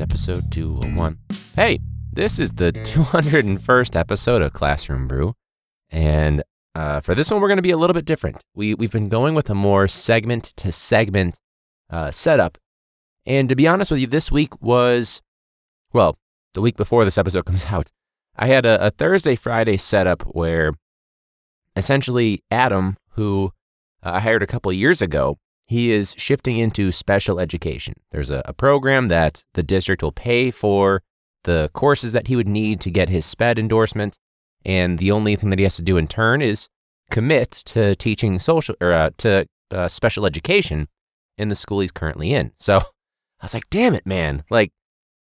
It's episode 201. Hey, this is the 201st episode of Classroom Brew. And uh, for this one, we're going to be a little bit different. We, we've been going with a more segment to segment uh, setup. And to be honest with you, this week was, well, the week before this episode comes out, I had a, a Thursday, Friday setup where essentially Adam, who uh, I hired a couple years ago, he is shifting into special education. There's a, a program that the district will pay for the courses that he would need to get his SPED endorsement. And the only thing that he has to do in turn is commit to teaching social or uh, to uh, special education in the school he's currently in. So I was like, damn it, man. Like,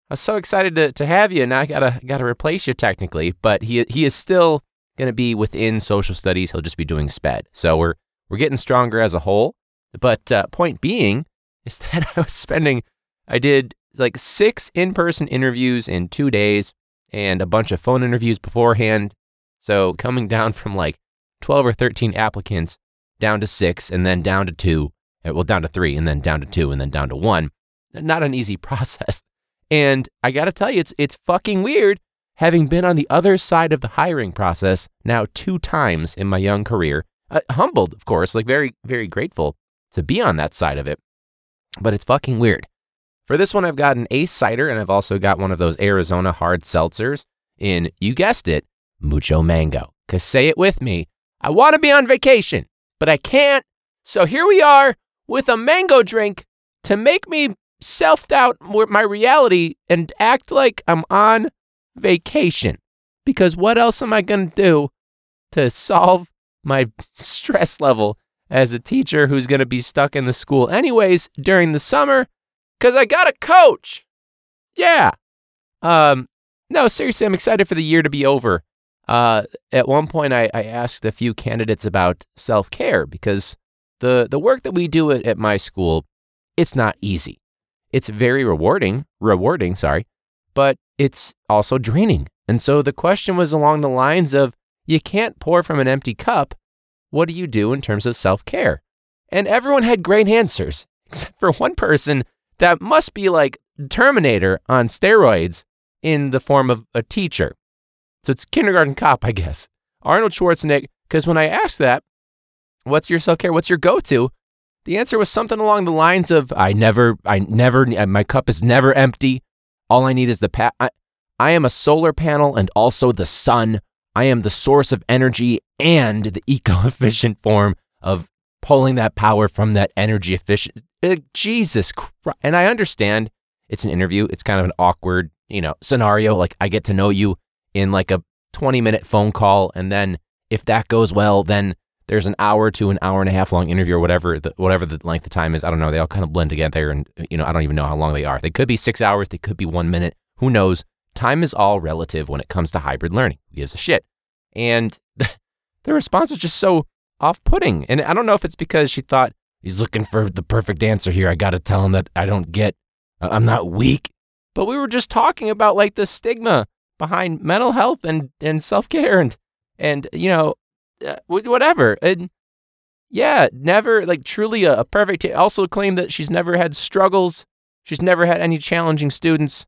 I was so excited to, to have you, and I gotta gotta replace you technically, but he he is still gonna be within social studies. He'll just be doing SPED. So we're we're getting stronger as a whole. But uh, point being is that I was spending, I did like six in-person interviews in two days and a bunch of phone interviews beforehand. So coming down from like 12 or 13 applicants down to six and then down to two, uh, well, down to three and then down to two and then down to one. Not an easy process. And I got to tell you, it's, it's fucking weird having been on the other side of the hiring process now two times in my young career. Uh, humbled, of course, like very, very grateful to be on that side of it. But it's fucking weird. For this one, I've got an Ace cider and I've also got one of those Arizona hard seltzers in, you guessed it, mucho mango. Because say it with me, I want to be on vacation, but I can't. So here we are with a mango drink to make me self doubt my reality and act like I'm on vacation. Because what else am I going to do to solve my stress level as a teacher who's going to be stuck in the school anyways during the summer? Because I got a coach. Yeah. Um, no, seriously, I'm excited for the year to be over. Uh, at one point, I, I asked a few candidates about self care because the, the work that we do at, at my school, it's not easy. It's very rewarding, rewarding, sorry, but it's also draining. And so the question was along the lines of you can't pour from an empty cup. What do you do in terms of self care? And everyone had great answers, except for one person that must be like Terminator on steroids in the form of a teacher. So it's kindergarten cop, I guess. Arnold Schwarzenegger. Because when I asked that, what's your self care? What's your go to? The answer was something along the lines of I never, I never, uh, my cup is never empty. All I need is the pa- I, I am a solar panel and also the sun. I am the source of energy and the eco efficient form of pulling that power from that energy efficient. Uh, Jesus Christ. And I understand it's an interview. It's kind of an awkward, you know, scenario. Like I get to know you in like a 20 minute phone call. And then if that goes well, then there's an hour to an hour and a half long interview or whatever the, whatever the length of time is. I don't know. They all kind of blend together, and you know I don't even know how long they are. They could be six hours. They could be one minute. Who knows? Time is all relative when it comes to hybrid learning. Who gives a shit? And the, response was just so off-putting. And I don't know if it's because she thought he's looking for the perfect answer here. I got to tell him that I don't get. I'm not weak. But we were just talking about like the stigma behind mental health and and self care and and you know uh, whatever. And yeah, never like truly a, a perfect. T- also claimed that she's never had struggles. She's never had any challenging students.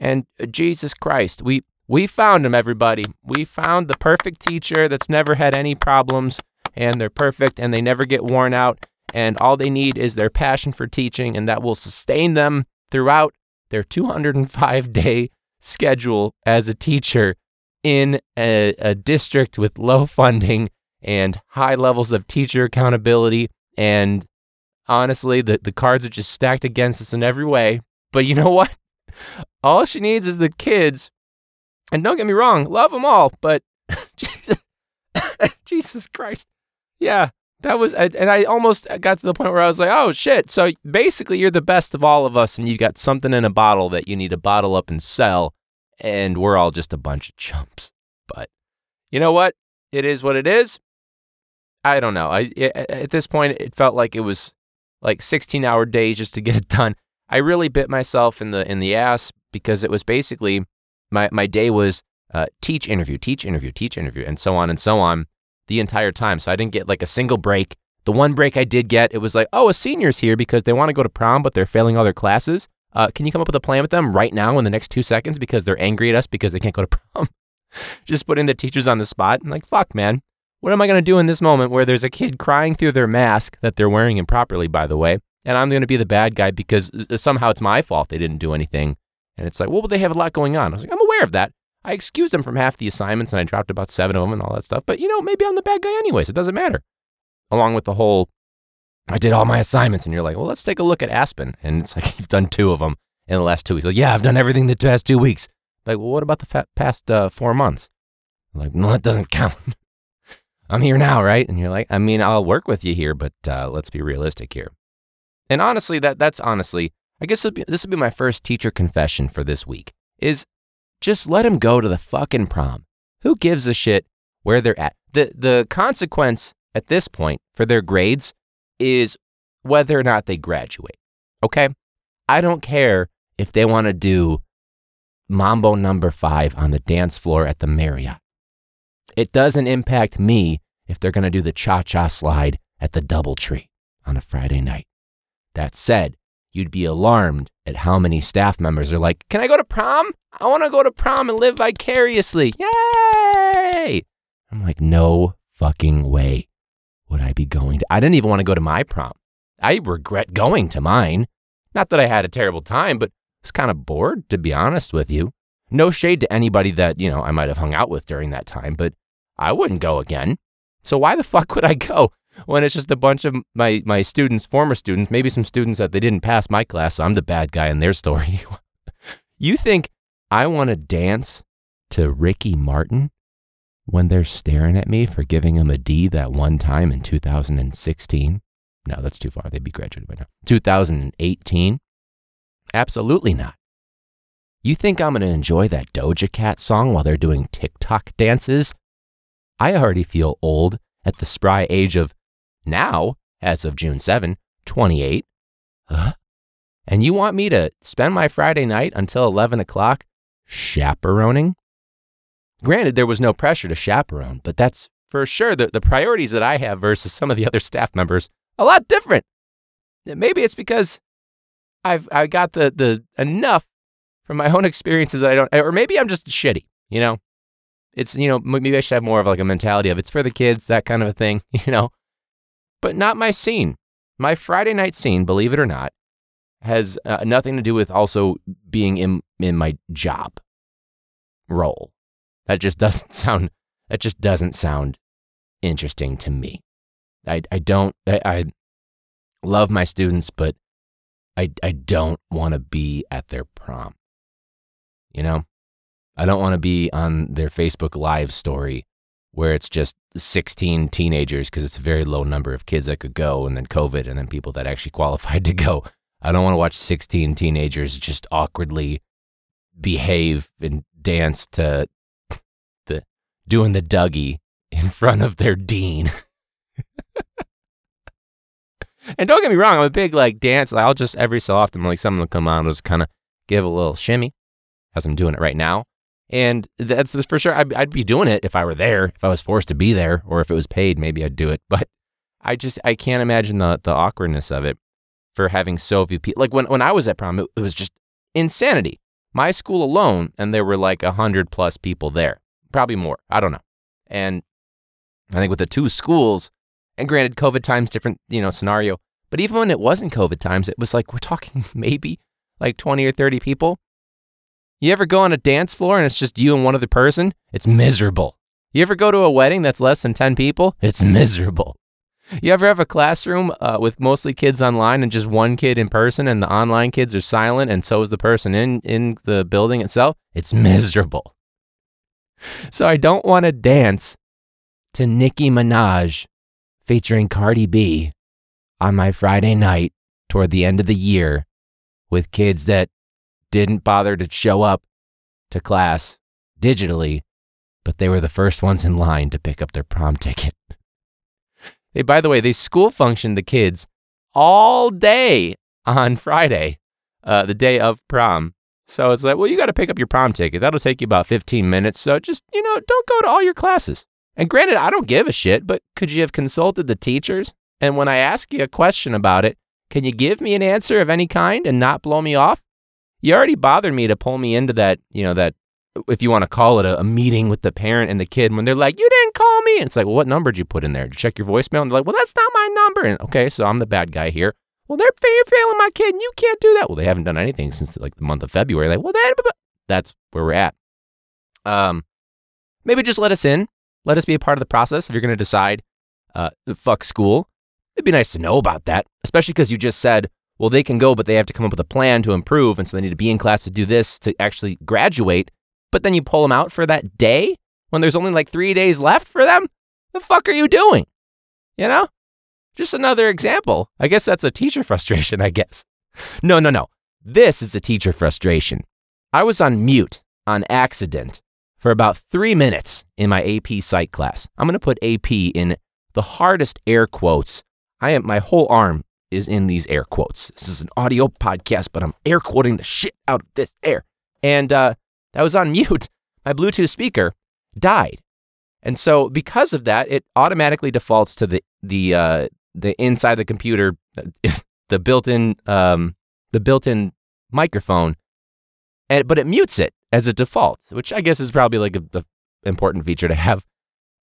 And uh, Jesus Christ, we we found him, everybody. We found the perfect teacher that's never had any problems, and they're perfect, and they never get worn out. And all they need is their passion for teaching, and that will sustain them throughout their 205 day schedule as a teacher in a, a district with low funding and high levels of teacher accountability. And honestly, the, the cards are just stacked against us in every way. But you know what? All she needs is the kids. And don't get me wrong, love them all, but Jesus, Christ. Yeah, that was, and I almost got to the point where I was like, oh shit. So basically, you're the best of all of us, and you've got something in a bottle that you need to bottle up and sell and we're all just a bunch of chumps. But you know what? It is what it is. I don't know. I at this point it felt like it was like 16 hour days just to get it done. I really bit myself in the in the ass because it was basically my my day was uh, teach interview, teach interview, teach interview, and so on and so on. the entire time. So I didn't get like a single break. The one break I did get, it was like, oh, a senior's here because they want to go to prom, but they're failing all their classes. Uh, can you come up with a plan with them right now in the next two seconds because they're angry at us because they can't go to prom? Just putting the teachers on the spot. I'm like, fuck, man. What am I going to do in this moment where there's a kid crying through their mask that they're wearing improperly, by the way, and I'm going to be the bad guy because uh, somehow it's my fault they didn't do anything. And it's like, well, they have a lot going on. I was like, I'm aware of that. I excused them from half the assignments and I dropped about seven of them and all that stuff. But, you know, maybe I'm the bad guy anyways. It doesn't matter. Along with the whole, I did all my assignments. And you're like, well, let's take a look at Aspen. And it's like, you've done two of them in the last two weeks. Like, yeah, I've done everything the past two weeks. Like, well, what about the fa- past uh, four months? I'm like, no, that doesn't count. I'm here now, right? And you're like, I mean, I'll work with you here, but uh, let's be realistic here. And honestly, that that's honestly, I guess this will be my first teacher confession for this week. Is just let them go to the fucking prom. Who gives a shit where they're at? The the consequence at this point for their grades is whether or not they graduate. Okay? I don't care if they want to do Mambo number 5 on the dance floor at the Marriott. It doesn't impact me if they're going to do the cha-cha slide at the DoubleTree on a Friday night. That said, you'd be alarmed at how many staff members are like, Can I go to prom? I want to go to prom and live vicariously. Yay! I'm like, No fucking way would I be going to. I didn't even want to go to my prom. I regret going to mine. Not that I had a terrible time, but I was kind of bored, to be honest with you. No shade to anybody that, you know, I might have hung out with during that time, but I wouldn't go again. So why the fuck would I go? When it's just a bunch of my, my students, former students, maybe some students that they didn't pass my class, so I'm the bad guy in their story. you think I want to dance to Ricky Martin when they're staring at me for giving him a D that one time in 2016? No, that's too far. They'd be graduated by now. 2018? Absolutely not. You think I'm going to enjoy that Doja Cat song while they're doing TikTok dances? I already feel old at the spry age of now, as of June 7, 28. Huh? And you want me to spend my Friday night until 11 o'clock chaperoning? Granted, there was no pressure to chaperone, but that's for sure the, the priorities that I have versus some of the other staff members a lot different. Maybe it's because I've I got the the enough from my own experiences that I don't, or maybe I'm just shitty. You know, it's you know maybe I should have more of like a mentality of it's for the kids, that kind of a thing. You know, but not my scene. My Friday night scene, believe it or not, has uh, nothing to do with also being in in my job role. That just doesn't sound that just doesn't sound interesting to me. I I don't I, I love my students, but I I don't want to be at their prom. You know? I don't want to be on their Facebook live story where it's just 16 teenagers because it's a very low number of kids that could go and then covid and then people that actually qualified to go. I don't want to watch 16 teenagers just awkwardly behave and dance to the doing the dougie in front of their dean. And don't get me wrong i'm a big like dance i'll just every so often like someone will come on and just kind of give a little shimmy as i'm doing it right now and that's for sure. I'd, I'd, be doing it if I were there, if I was forced to be there, or if it was paid, maybe I'd do it. But I just, I can't imagine the, the awkwardness of it for having so few people. Like when, when I was at prom, it, it was just insanity. My school alone, and there were like a hundred plus people there, probably more. I don't know. And I think with the two schools, and granted, COVID times, different, you know, scenario. But even when it wasn't COVID times, it was like we're talking maybe like 20 or 30 people. You ever go on a dance floor and it's just you and one other person? It's miserable. You ever go to a wedding that's less than 10 people? It's miserable. You ever have a classroom uh, with mostly kids online and just one kid in person and the online kids are silent and so is the person in, in the building itself? It's miserable. So I don't want to dance to Nicki Minaj featuring Cardi B on my Friday night toward the end of the year with kids that didn't bother to show up to class digitally, but they were the first ones in line to pick up their prom ticket. hey, by the way, they school functioned the kids all day on Friday, uh, the day of prom. So it's like, well, you got to pick up your prom ticket. That'll take you about 15 minutes. So just, you know, don't go to all your classes. And granted, I don't give a shit, but could you have consulted the teachers? And when I ask you a question about it, can you give me an answer of any kind and not blow me off? You already bothered me to pull me into that, you know, that if you want to call it a, a, meeting with the parent and the kid when they're like, you didn't call me. And it's like, well, what number did you put in there? Did you check your voicemail? And they're like, well, that's not my number. And okay, so I'm the bad guy here. Well, they're failing my kid and you can't do that. Well, they haven't done anything since like the month of February. Like, well, that, that's where we're at. Um, maybe just let us in. Let us be a part of the process. If you're going to decide, uh, fuck school, it'd be nice to know about that, especially because you just said, well, they can go, but they have to come up with a plan to improve. And so they need to be in class to do this to actually graduate but then you pull them out for that day when there's only like three days left for them? The fuck are you doing? You know? Just another example. I guess that's a teacher frustration, I guess. No, no, no. This is a teacher frustration. I was on mute on accident for about three minutes in my AP psych class. I'm going to put AP in the hardest air quotes. I am, my whole arm is in these air quotes. This is an audio podcast, but I'm air quoting the shit out of this air. And uh, that was on mute, my Bluetooth speaker died. And so because of that, it automatically defaults to the the uh, the inside the computer, the built-in um, the built-in microphone, and but it mutes it as a default, which I guess is probably like a, a important feature to have.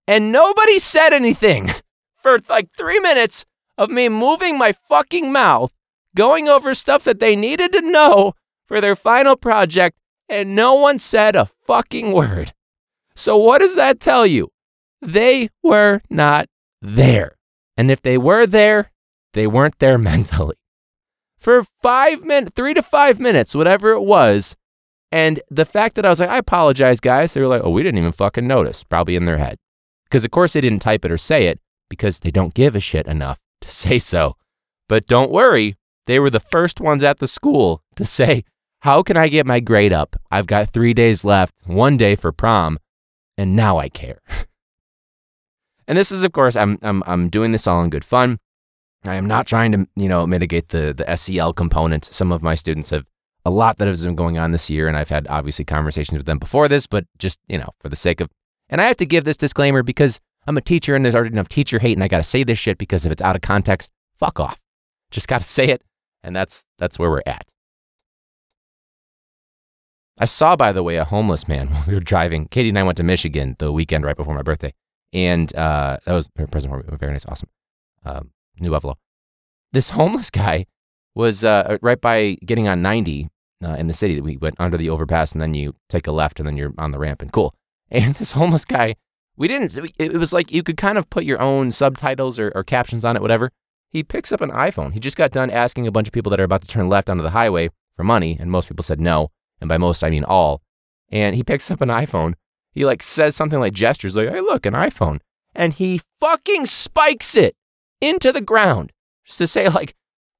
And nobody said anything for like three minutes of me moving my fucking mouth, going over stuff that they needed to know for their final project, and no one said a fucking word. So, what does that tell you? They were not there. And if they were there, they weren't there mentally. For five minutes, three to five minutes, whatever it was. And the fact that I was like, I apologize, guys, they were like, oh, we didn't even fucking notice, probably in their head. Because, of course, they didn't type it or say it because they don't give a shit enough to say so. But don't worry, they were the first ones at the school to say, how can I get my grade up? I've got three days left, one day for prom, and now I care. and this is, of course, I'm, I'm, I'm doing this all in good fun. I am not trying to, you know, mitigate the, the SEL component. Some of my students have a lot that has been going on this year, and I've had obviously conversations with them before this, but just, you know, for the sake of, and I have to give this disclaimer because I'm a teacher and there's already enough teacher hate, and I got to say this shit because if it's out of context, fuck off. Just got to say it, and that's that's where we're at. I saw, by the way, a homeless man when we were driving. Katie and I went to Michigan the weekend right before my birthday, and uh, that was present for me. Very nice, awesome. Um, New Buffalo. This homeless guy was uh, right by getting on 90 uh, in the city. That we went under the overpass, and then you take a left, and then you're on the ramp, and cool. And this homeless guy, we didn't. It was like you could kind of put your own subtitles or, or captions on it, whatever. He picks up an iPhone. He just got done asking a bunch of people that are about to turn left onto the highway for money, and most people said no and by most I mean all. And he picks up an iPhone. He like says something like gestures like, "Hey, look, an iPhone," and he fucking spikes it into the ground just to say like,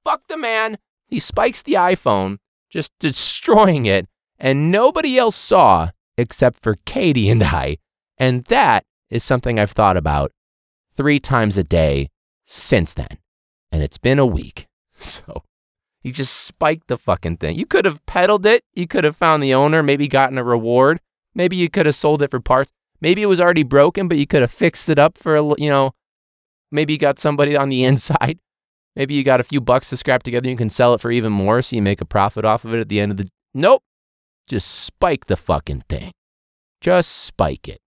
"Fuck the man." He spikes the iPhone, just destroying it, and nobody else saw except for Katie and I. And that is something I've thought about three times a day since then. And it's been a week. So he just spiked the fucking thing. You could have peddled it. You could have found the owner, maybe gotten a reward. Maybe you could have sold it for parts. Maybe it was already broken, but you could have fixed it up for, a, you know, maybe you got somebody on the inside. Maybe you got a few bucks to scrap together. You can sell it for even more so you make a profit off of it at the end of the. Nope. Just spike the fucking thing. Just spike it.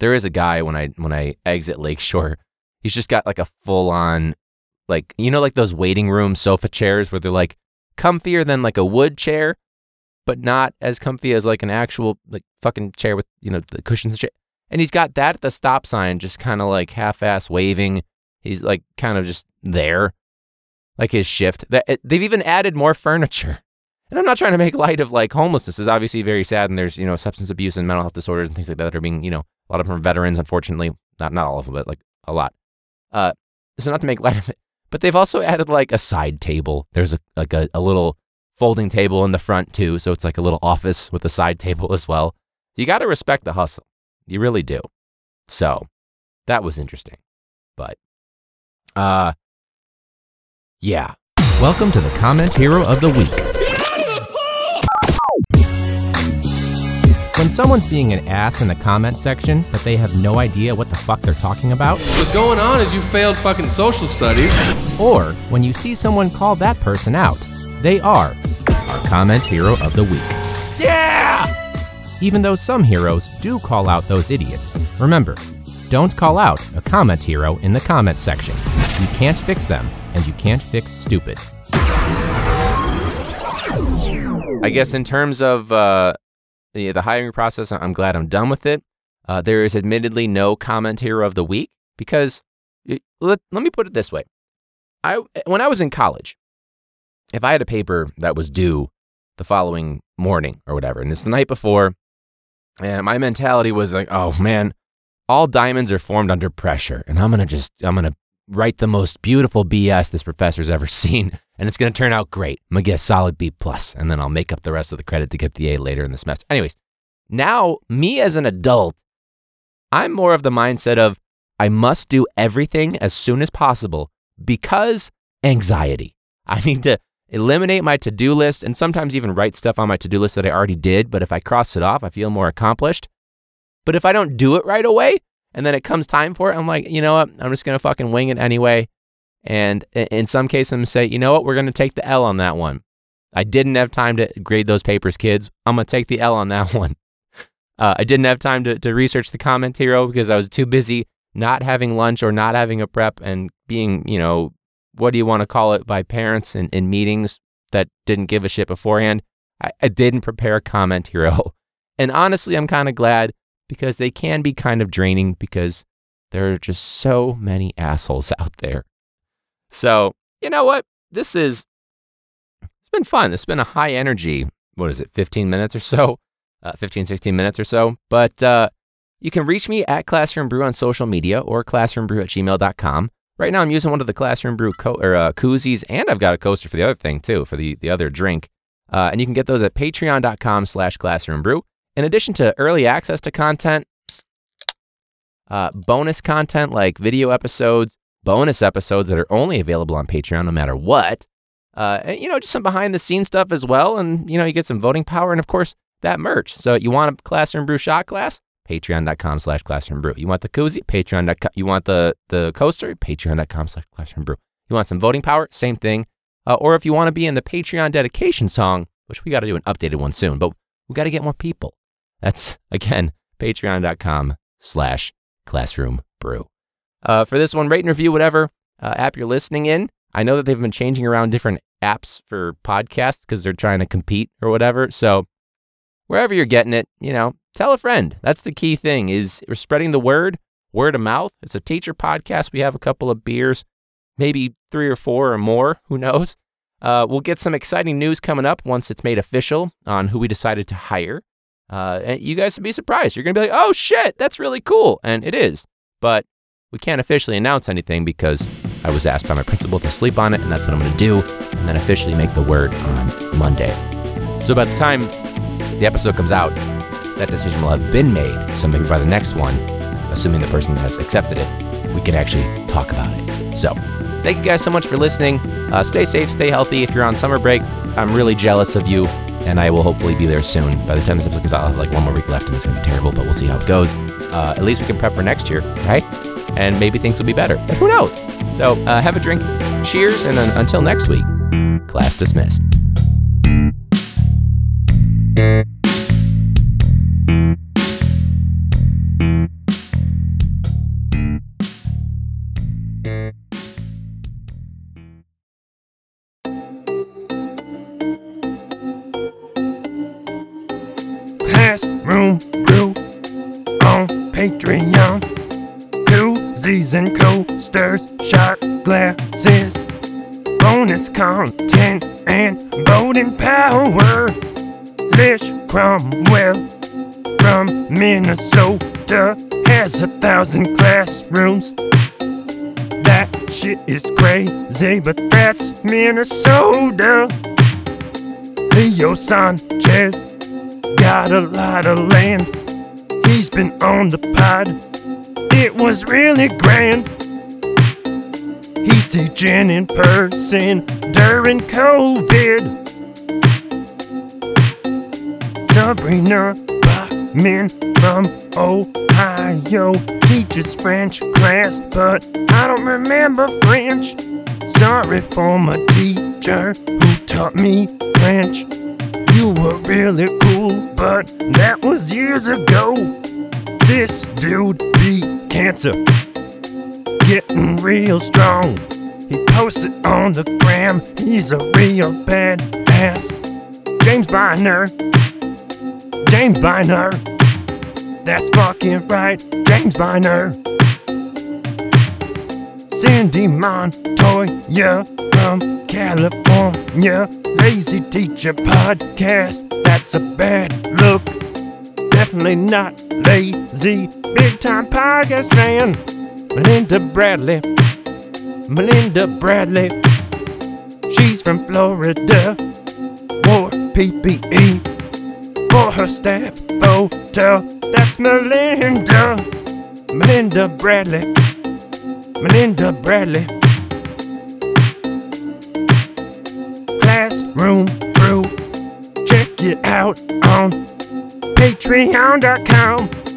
There is a guy when I when I exit Lakeshore, he's just got like a full on like you know like those waiting room sofa chairs where they're like comfier than like a wood chair but not as comfy as like an actual like fucking chair with you know the cushions and shit. and he's got that at the stop sign just kind of like half-ass waving. He's like kind of just there like his shift. That eh, they've even added more furniture. And i'm not trying to make light of like homelessness. Is obviously very sad and there's you know substance abuse and mental health disorders and things like that that are being you know a lot of them are veterans unfortunately not not all of them but like a lot uh so not to make light of it but they've also added like a side table. There's a like a, a little folding table in the front too, so it's like a little office with a side table as well. You got to respect the hustle. You really do. So, that was interesting. But uh yeah. Welcome to the comment hero of the week. When someone's being an ass in the comment section, but they have no idea what the fuck they're talking about, What's going on is you failed fucking social studies. or when you see someone call that person out, they are our comment hero of the week. Yeah! Even though some heroes do call out those idiots, remember, don't call out a comment hero in the comment section. You can't fix them, and you can't fix stupid. I guess in terms of uh, the, the hiring process, I'm glad I'm done with it. Uh, there is admittedly no comment hero of the week because it- let, let me put it this way. I when I was in college, if I had a paper that was due the following morning or whatever, and it's the night before, and my mentality was like, oh man, all diamonds are formed under pressure, and I'm gonna just I'm gonna write the most beautiful BS this professor's ever seen, and it's gonna turn out great. I'm gonna get a solid B plus, and then I'll make up the rest of the credit to get the A later in the semester. Anyways, now me as an adult, I'm more of the mindset of I must do everything as soon as possible because anxiety. I need to eliminate my to do list and sometimes even write stuff on my to do list that I already did. But if I cross it off, I feel more accomplished. But if I don't do it right away and then it comes time for it, I'm like, you know what? I'm just going to fucking wing it anyway. And in some cases, I'm say, you know what? We're going to take the L on that one. I didn't have time to grade those papers, kids. I'm going to take the L on that one. Uh, I didn't have time to, to research the comment hero because I was too busy not having lunch or not having a prep and being, you know, what do you want to call it, by parents in, in meetings that didn't give a shit beforehand. I, I didn't prepare a comment hero. And honestly, I'm kind of glad because they can be kind of draining because there are just so many assholes out there. So, you know what? This is, it's been fun. It's been a high energy, what is it, 15 minutes or so? Uh, 15, 16 minutes or so. But uh, you can reach me at Classroom Brew on social media or classroombrew at gmail.com. Right now, I'm using one of the Classroom Brew co- or, uh, koozies, and I've got a coaster for the other thing too, for the, the other drink. Uh, and you can get those at patreon.com slash classroombrew. In addition to early access to content, uh, bonus content like video episodes, bonus episodes that are only available on Patreon no matter what. Uh, and, you know, just some behind the scenes stuff as well. And, you know, you get some voting power and, of course, that merch. So you want a Classroom Brew shot glass? Patreon.com slash Classroom Brew. You want the koozie? Patreon.com. You want the, the coaster? Patreon.com slash Classroom Brew. You want some voting power? Same thing. Uh, or if you want to be in the Patreon dedication song, which we got to do an updated one soon, but we got to get more people. That's, again, patreon.com slash classroom brew. Uh, for this one, rate and review whatever uh, app you're listening in. I know that they've been changing around different apps for podcasts because they're trying to compete or whatever. So wherever you're getting it, you know, tell a friend. That's the key thing is we're spreading the word, word of mouth. It's a teacher podcast. We have a couple of beers, maybe three or four or more. Who knows? Uh, we'll get some exciting news coming up once it's made official on who we decided to hire. Uh, and you guys would be surprised. You're going to be like, oh shit, that's really cool. And it is. But we can't officially announce anything because I was asked by my principal to sleep on it, and that's what I'm going to do, and then officially make the word on Monday. So by the time the episode comes out, that decision will have been made. So maybe by the next one, assuming the person has accepted it, we can actually talk about it. So thank you guys so much for listening. Uh, stay safe, stay healthy. If you're on summer break, I'm really jealous of you, and I will hopefully be there soon. By the time this episode comes out, I'll have like one more week left, and it's going to be terrible, but we'll see how it goes. Uh, at least we can prep for next year, right? And maybe things will be better. But who knows? So uh, have a drink. Cheers, and until next week, class dismissed. Koozies and coasters, shot glasses, bonus content and voting power. Lish Cromwell from Minnesota has a thousand classrooms. That shit is crazy, but that's Minnesota. Leo Sanchez got a lot of land. He's been on the pod. It was really grand. He's teaching in person during COVID. Sabrina Jasmine from Ohio teaches French class, but I don't remember French. Sorry for my teacher who taught me French. You were really cool, but that was years ago. This dude beat cancer, getting real strong. He posts it on the gram, he's a real bad ass. James Biner, James Biner, that's fucking right, James Biner. Cindy Montoya from California. Lazy Teacher Podcast, that's a bad look. Definitely not lazy. Big time podcast fan. Melinda Bradley. Melinda Bradley. She's from Florida. Wore PPE for her staff photo. That's Melinda. Melinda Bradley. Melinda Bradley. Classroom Brew. Check it out on patreon.com